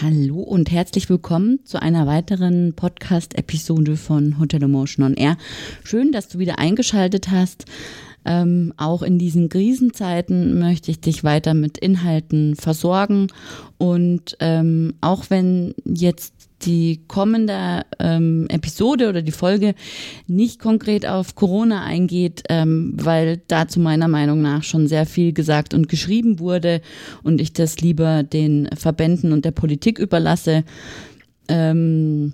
Hallo und herzlich willkommen zu einer weiteren Podcast-Episode von Hotel Emotion on Air. Schön, dass du wieder eingeschaltet hast. Ähm, auch in diesen Krisenzeiten möchte ich dich weiter mit Inhalten versorgen. Und ähm, auch wenn jetzt die kommende ähm, Episode oder die Folge nicht konkret auf Corona eingeht, ähm, weil dazu meiner Meinung nach schon sehr viel gesagt und geschrieben wurde und ich das lieber den Verbänden und der Politik überlasse, ähm,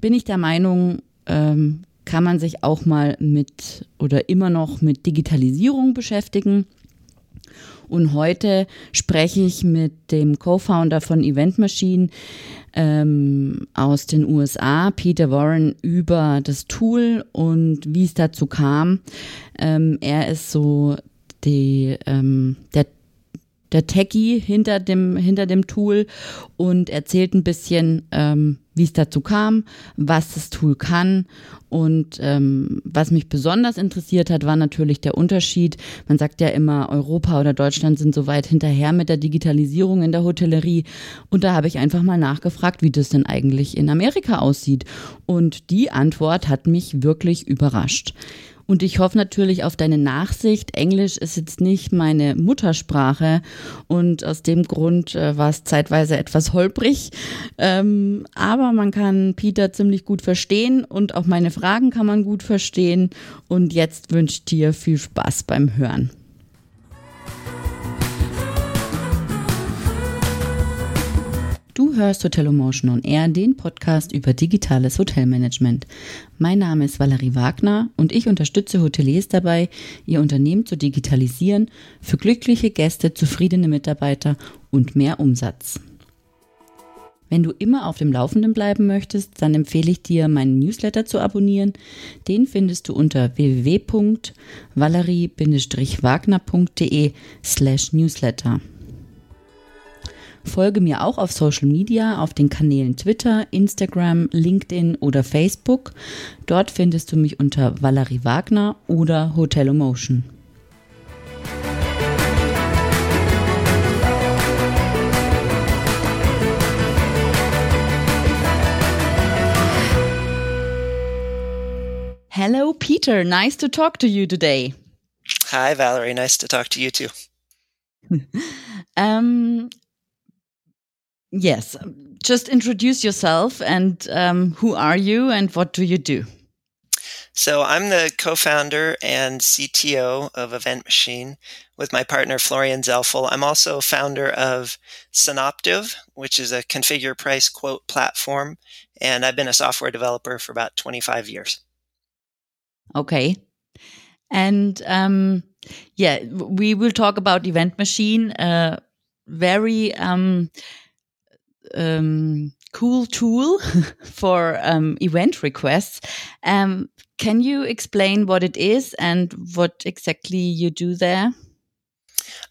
bin ich der Meinung, ähm, kann man sich auch mal mit oder immer noch mit Digitalisierung beschäftigen. Und heute spreche ich mit dem Co-Founder von Event Machine ähm, aus den USA, Peter Warren, über das Tool und wie es dazu kam. Ähm, er ist so die, ähm, der der Techie hinter dem, hinter dem Tool und erzählt ein bisschen, ähm, wie es dazu kam, was das Tool kann. Und ähm, was mich besonders interessiert hat, war natürlich der Unterschied. Man sagt ja immer, Europa oder Deutschland sind so weit hinterher mit der Digitalisierung in der Hotellerie. Und da habe ich einfach mal nachgefragt, wie das denn eigentlich in Amerika aussieht. Und die Antwort hat mich wirklich überrascht. Und ich hoffe natürlich auf deine Nachsicht. Englisch ist jetzt nicht meine Muttersprache und aus dem Grund äh, war es zeitweise etwas holprig. Ähm, aber man kann Peter ziemlich gut verstehen und auch meine Fragen kann man gut verstehen. Und jetzt wünsche ich dir viel Spaß beim Hören. Hörst Hotelomotion on Air, den Podcast über digitales Hotelmanagement. Mein Name ist Valerie Wagner und ich unterstütze Hoteliers dabei, ihr Unternehmen zu digitalisieren für glückliche Gäste, zufriedene Mitarbeiter und mehr Umsatz. Wenn du immer auf dem Laufenden bleiben möchtest, dann empfehle ich dir, meinen Newsletter zu abonnieren. Den findest du unter www.valerie-wagner.de slash newsletter. Folge mir auch auf Social Media, auf den Kanälen Twitter, Instagram, LinkedIn oder Facebook. Dort findest du mich unter Valerie Wagner oder Hotel Emotion. Hello, Peter. Nice to talk to you today. Hi, Valerie. Nice to talk to you too. um, Yes, just introduce yourself and um, who are you and what do you do? So, I'm the co founder and CTO of Event Machine with my partner Florian Zelfel. I'm also founder of Synoptive, which is a configure price quote platform. And I've been a software developer for about 25 years. Okay. And um, yeah, we will talk about Event Machine. Uh, very um, um, cool tool for um, event requests. Um, can you explain what it is and what exactly you do there?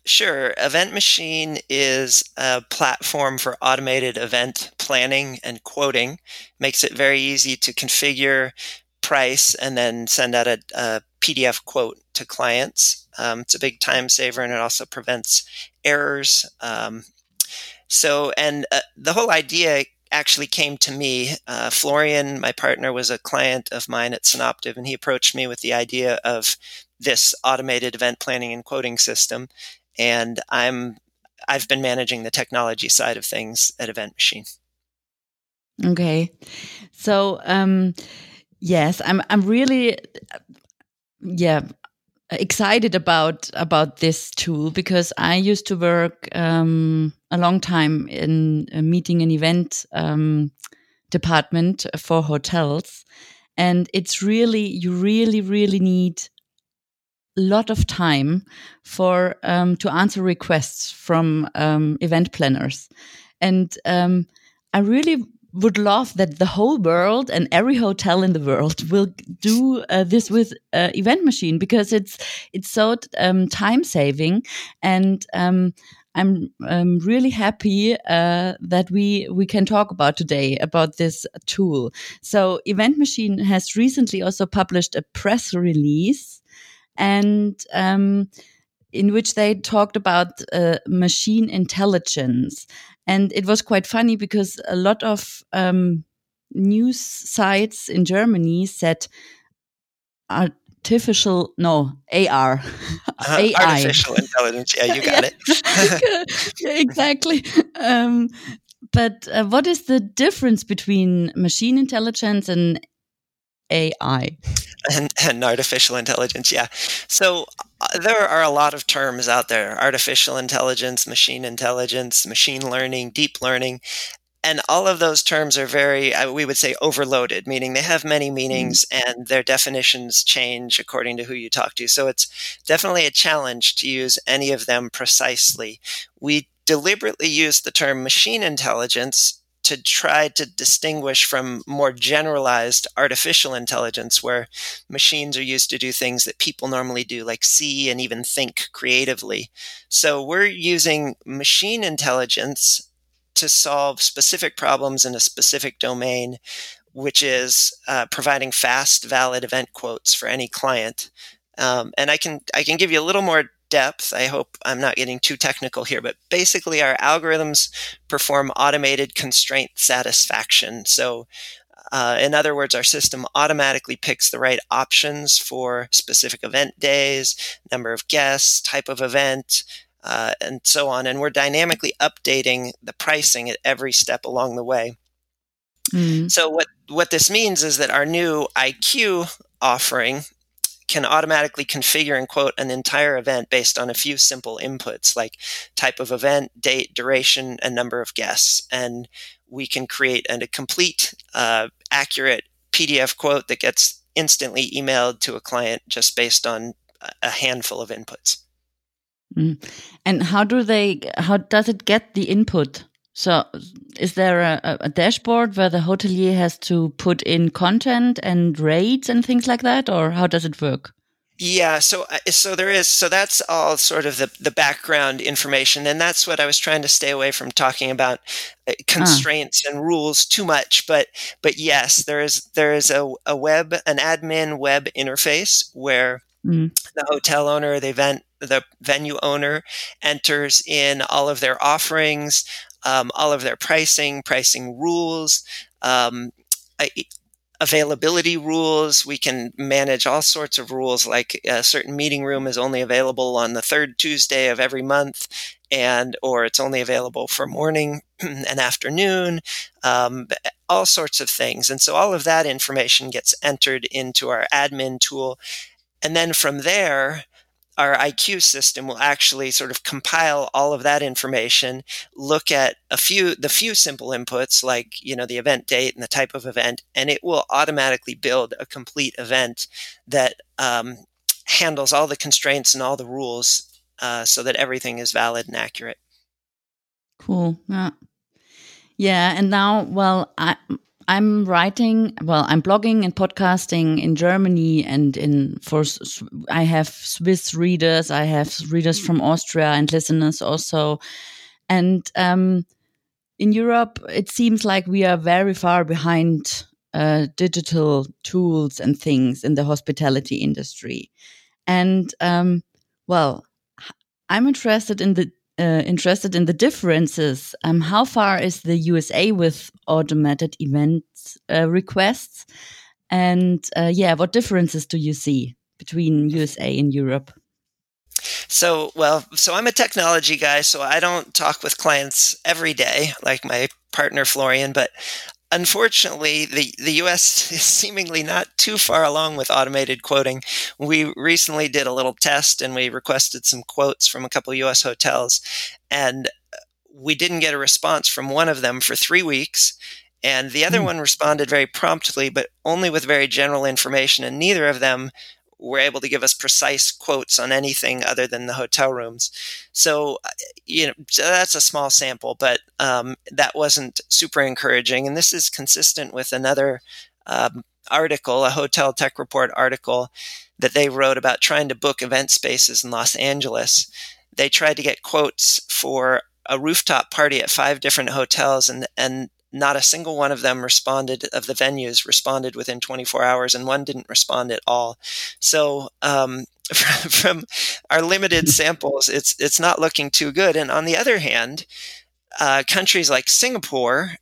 Sure. Event Machine is a platform for automated event planning and quoting. Makes it very easy to configure, price, and then send out a, a PDF quote to clients. Um, it's a big time saver and it also prevents errors um, so, and uh, the whole idea actually came to me. Uh, Florian, my partner, was a client of mine at Synoptive, and he approached me with the idea of this automated event planning and quoting system. And I'm I've been managing the technology side of things at Event Machine. Okay, so um, yes, I'm I'm really yeah excited about about this tool because I used to work um, a long time in a meeting and event um, department for hotels, and it's really you really really need a lot of time for um, to answer requests from um, event planners, and um, I really would love that the whole world and every hotel in the world will do uh, this with uh, event machine because it's it's so um, time saving and um, I'm um, really happy uh, that we we can talk about today about this tool. So Event Machine has recently also published a press release, and um, in which they talked about uh, machine intelligence. And it was quite funny because a lot of um, news sites in Germany said artificial, no, AR. Uh, AI. Artificial intelligence. Yeah, you got it. exactly. Um, but uh, what is the difference between machine intelligence and AI? And, and artificial intelligence, yeah. So uh, there are a lot of terms out there artificial intelligence, machine intelligence, machine learning, deep learning. And all of those terms are very, uh, we would say, overloaded, meaning they have many meanings mm-hmm. and their definitions change according to who you talk to. So it's definitely a challenge to use any of them precisely. We deliberately use the term machine intelligence to try to distinguish from more generalized artificial intelligence, where machines are used to do things that people normally do, like see and even think creatively. So we're using machine intelligence to solve specific problems in a specific domain, which is uh, providing fast, valid event quotes for any client. Um, and I can I can give you a little more depth. I hope I'm not getting too technical here, but basically, our algorithms perform automated constraint satisfaction. So, uh, in other words, our system automatically picks the right options for specific event days, number of guests, type of event, uh, and so on. And we're dynamically updating the pricing at every step along the way. Mm. So what what this means is that our new IQ offering can automatically configure and quote an entire event based on a few simple inputs like type of event, date, duration, and number of guests. And we can create a complete, uh, accurate PDF quote that gets instantly emailed to a client just based on a handful of inputs. Mm. And how do they? How does it get the input? So, is there a, a, dashboard where the hotelier has to put in content and rates and things like that, or how does it work? Yeah, so uh, so there is so that's all sort of the the background information, and that's what I was trying to stay away from talking about uh, constraints and rules too much. But but yes, there is there is a, a web an admin web interface where mm. the hotel owner, the event the venue owner enters in all of their offerings, um, all of their pricing, pricing rules, um, availability rules. We can manage all sorts of rules, like a certain meeting room is only available on the third Tuesday of every month, and or it's only available for morning and afternoon. Um, all sorts of things, and so all of that information gets entered into our admin tool, and then from there our IQ system will actually sort of compile all of that information, look at a few the few simple inputs like you know the event date and the type of event, and it will automatically build a complete event that um, handles all the constraints and all the rules uh, so that everything is valid and accurate. Cool. Yeah. Yeah, and now, well, I I'm writing, well, I'm blogging and podcasting in Germany and in for I have Swiss readers, I have readers from Austria and listeners also. And um, in Europe, it seems like we are very far behind uh, digital tools and things in the hospitality industry. And um, well, I'm interested in the uh, interested in the differences. Um, how far is the USA with automated event uh, requests? And uh, yeah, what differences do you see between USA and Europe? So, well, so I'm a technology guy, so I don't talk with clients every day like my partner Florian, but unfortunately, the, the US is seemingly not too far along with automated quoting. We recently did a little test and we requested some quotes from a couple US hotels, and we didn't get a response from one of them for three weeks. And the other mm. one responded very promptly, but only with very general information. And neither of them were able to give us precise quotes on anything other than the hotel rooms. So, uh, you know, that's a small sample, but um, that wasn't super encouraging. And this is consistent with another um, article, a Hotel Tech Report article that they wrote about trying to book event spaces in Los Angeles. They tried to get quotes for a rooftop party at five different hotels, and and not a single one of them responded of the venues responded within 24 hours and one didn't respond at all so um, from our limited samples, it's it's not looking too good. And on the other hand, uh, countries like Singapore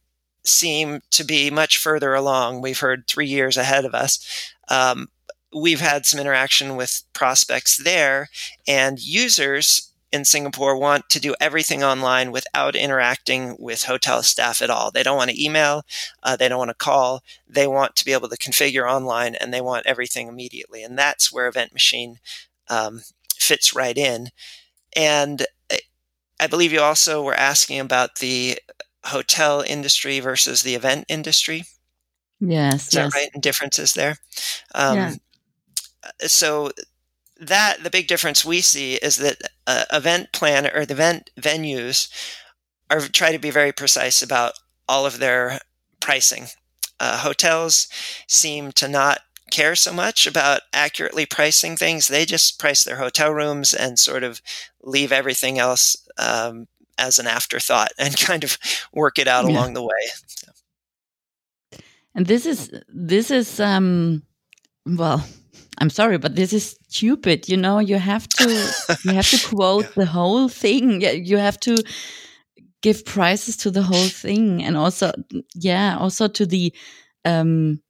seem to be much further along. We've heard three years ahead of us. Um, we've had some interaction with prospects there, and users in Singapore want to do everything online without interacting with hotel staff at all. They don't want to email, uh, they don't want to call, they want to be able to configure online, and they want everything immediately. And that's where Event Machine um, fits right in. And I believe you also were asking about the hotel industry versus the event industry. Yes, is yes. that right? And differences there. Um, yeah. So that the big difference we see is that uh, event planner or the event venues are try to be very precise about all of their pricing. Uh, hotels seem to not care so much about accurately pricing things. They just price their hotel rooms and sort of leave everything else um, as an afterthought and kind of work it out yeah. along the way. And this is this is um, well, I'm sorry, but this is stupid. You know, you have to you have to quote yeah. the whole thing. Yeah, You have to give prices to the whole thing, and also, yeah, also to the um,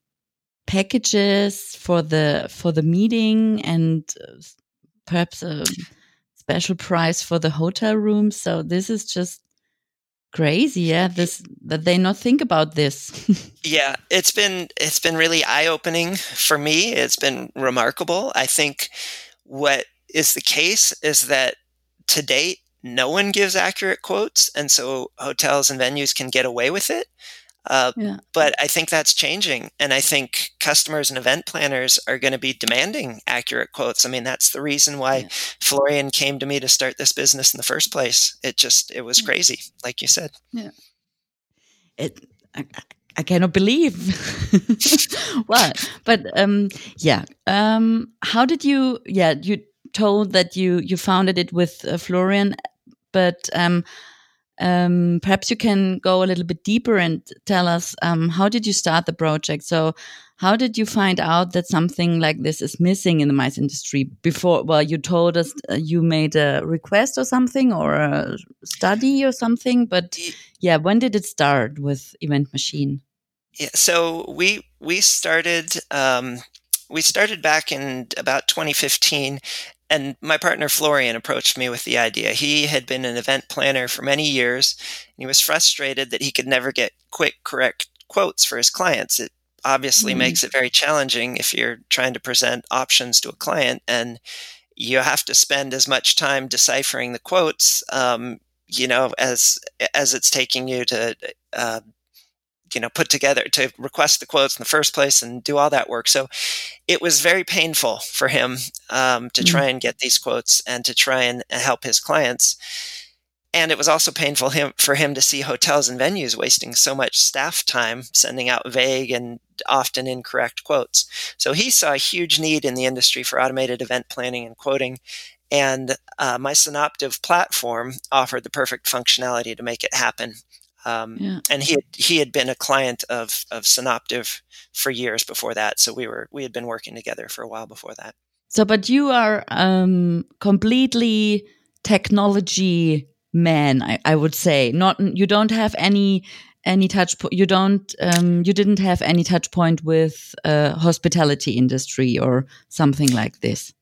packages for the for the meeting, and uh, perhaps a special price for the hotel room. So this is just crazy yeah this that they not think about this. Yeah it's been it's been really eye-opening for me. It's been remarkable. I think what is the case is that to date no one gives accurate quotes and so hotels and venues can get away with it uh, yeah. But I think that's changing. And I think customers and event planners are going to be demanding accurate quotes. I mean, that's the reason why yeah. Florian came to me to start this business in the first place. It just, it was yeah. crazy, like you said. Yeah. It, I, I cannot believe. well, but um, yeah. Um, how did you, yeah, you told that you, you founded it with uh, Florian, but um, um, perhaps you can go a little bit deeper and tell us um, how did you start the project? So, how did you find out that something like this is missing in the MICE industry before? Well, you told us uh, you made a request or something or a study or something, but yeah, when did it start with Event Machine? Yeah, so we we started um, we started back in about 2015 and my partner Florian approached me with the idea. He had been an event planner for many years, and he was frustrated that he could never get quick, correct quotes for his clients. It obviously mm-hmm. makes it very challenging if you're trying to present options to a client, and you have to spend as much time deciphering the quotes, um, you know, as as it's taking you to uh, you know put together to request the quotes in the first place and do all that work. So it was very painful for him um, to mm-hmm. try and get these quotes and to try and help his clients. And it was also painful him, for him to see hotels and venues wasting so much staff time sending out vague and often incorrect quotes. So he saw a huge need in the industry for automated event planning and quoting and uh, my Synoptive platform offered the perfect functionality to make it happen um, yeah. And he had, he had been a client of of Synoptive for years before that, so we were we had been working together for a while before that. So, but you are um, completely technology man, I, I, would say. Not you don't have any any touch. You don't. Um, you didn't have any touch point with uh, hospitality industry or something like this.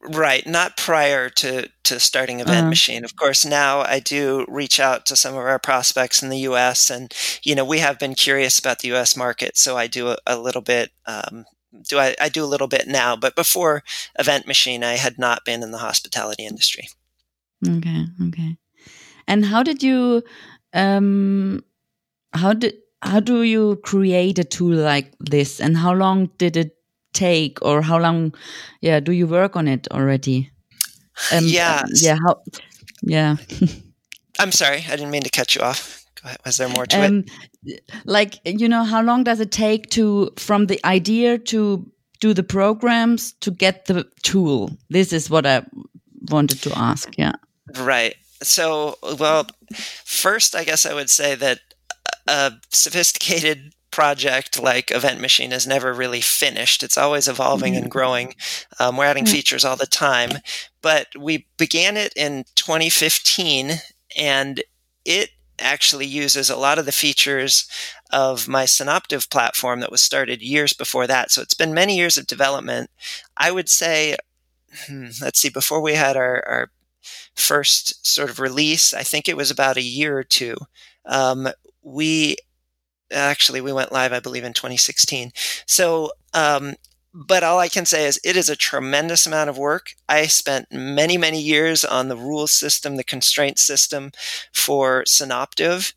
Right, not prior to to starting Event uh-huh. Machine. Of course, now I do reach out to some of our prospects in the U.S. and you know we have been curious about the U.S. market, so I do a, a little bit. Um, do I, I do a little bit now, but before Event Machine, I had not been in the hospitality industry. Okay, okay. And how did you? Um, how did how do you create a tool like this, and how long did it take or how long yeah do you work on it already um, yeah yeah how yeah. I'm sorry i didn't mean to cut you off. Was there more to um, it? like you know how long does it take to from the idea to do the programs to get the tool? This is what i wanted to ask yeah. Right. So well first i guess i would say that a sophisticated project like Event Machine is never really finished. It's always evolving mm-hmm. and growing. Um, we're adding mm-hmm. features all the time. But we began it in 2015, and it actually uses a lot of the features of my Synoptive platform that was started years before that. So it's been many years of development. I would say, hmm, let's see, before we had our, our first sort of release, I think it was about a year or two. Um, we actually we went live, I believe, in 2016. So um, but all I can say is it is a tremendous amount of work. I spent many, many years on the rules system, the constraint system for Synoptive.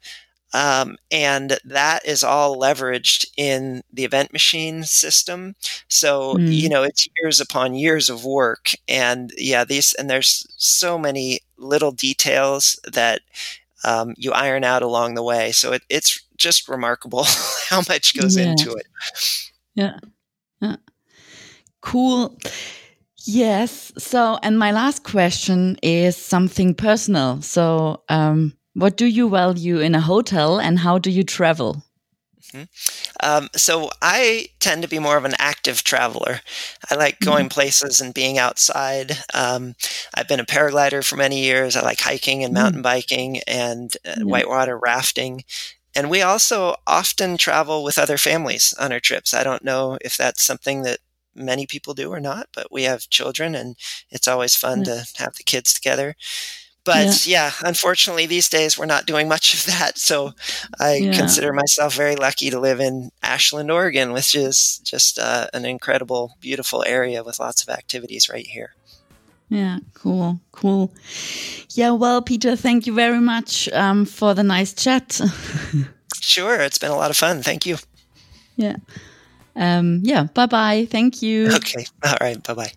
Um, and that is all leveraged in the event machine system. So, mm. you know, it's years upon years of work. And yeah, these, and there's so many little details that um, you iron out along the way. So it, it's just remarkable how much goes yeah. into it. Yeah. Yeah. Cool. Yes. So, and my last question is something personal. So, um, what do you value in a hotel and how do you travel? Mm-hmm. Um, so I tend to be more of an active traveler. I like going mm-hmm. places and being outside. Um, I've been a paraglider for many years. I like hiking and mm. mountain biking and uh, yeah. whitewater rafting. And we also often travel with other families on our trips. I don't know if that's something that many people do or not, but we have children and it's always fun to have the kids together. But yeah. yeah. unfortunately, these days we're not doing much of that. So I yeah. consider myself very lucky to live in Ashland, Oregon, which is just uh, an incredible, beautiful area with lots of activities right here. Yeah, cool, cool. Yeah, well, Peter, thank you very much um, for the nice chat. sure, it's been a lot of fun. Thank you. Yeah. Um, yeah, bye bye. Thank you. Okay. All right. Bye bye.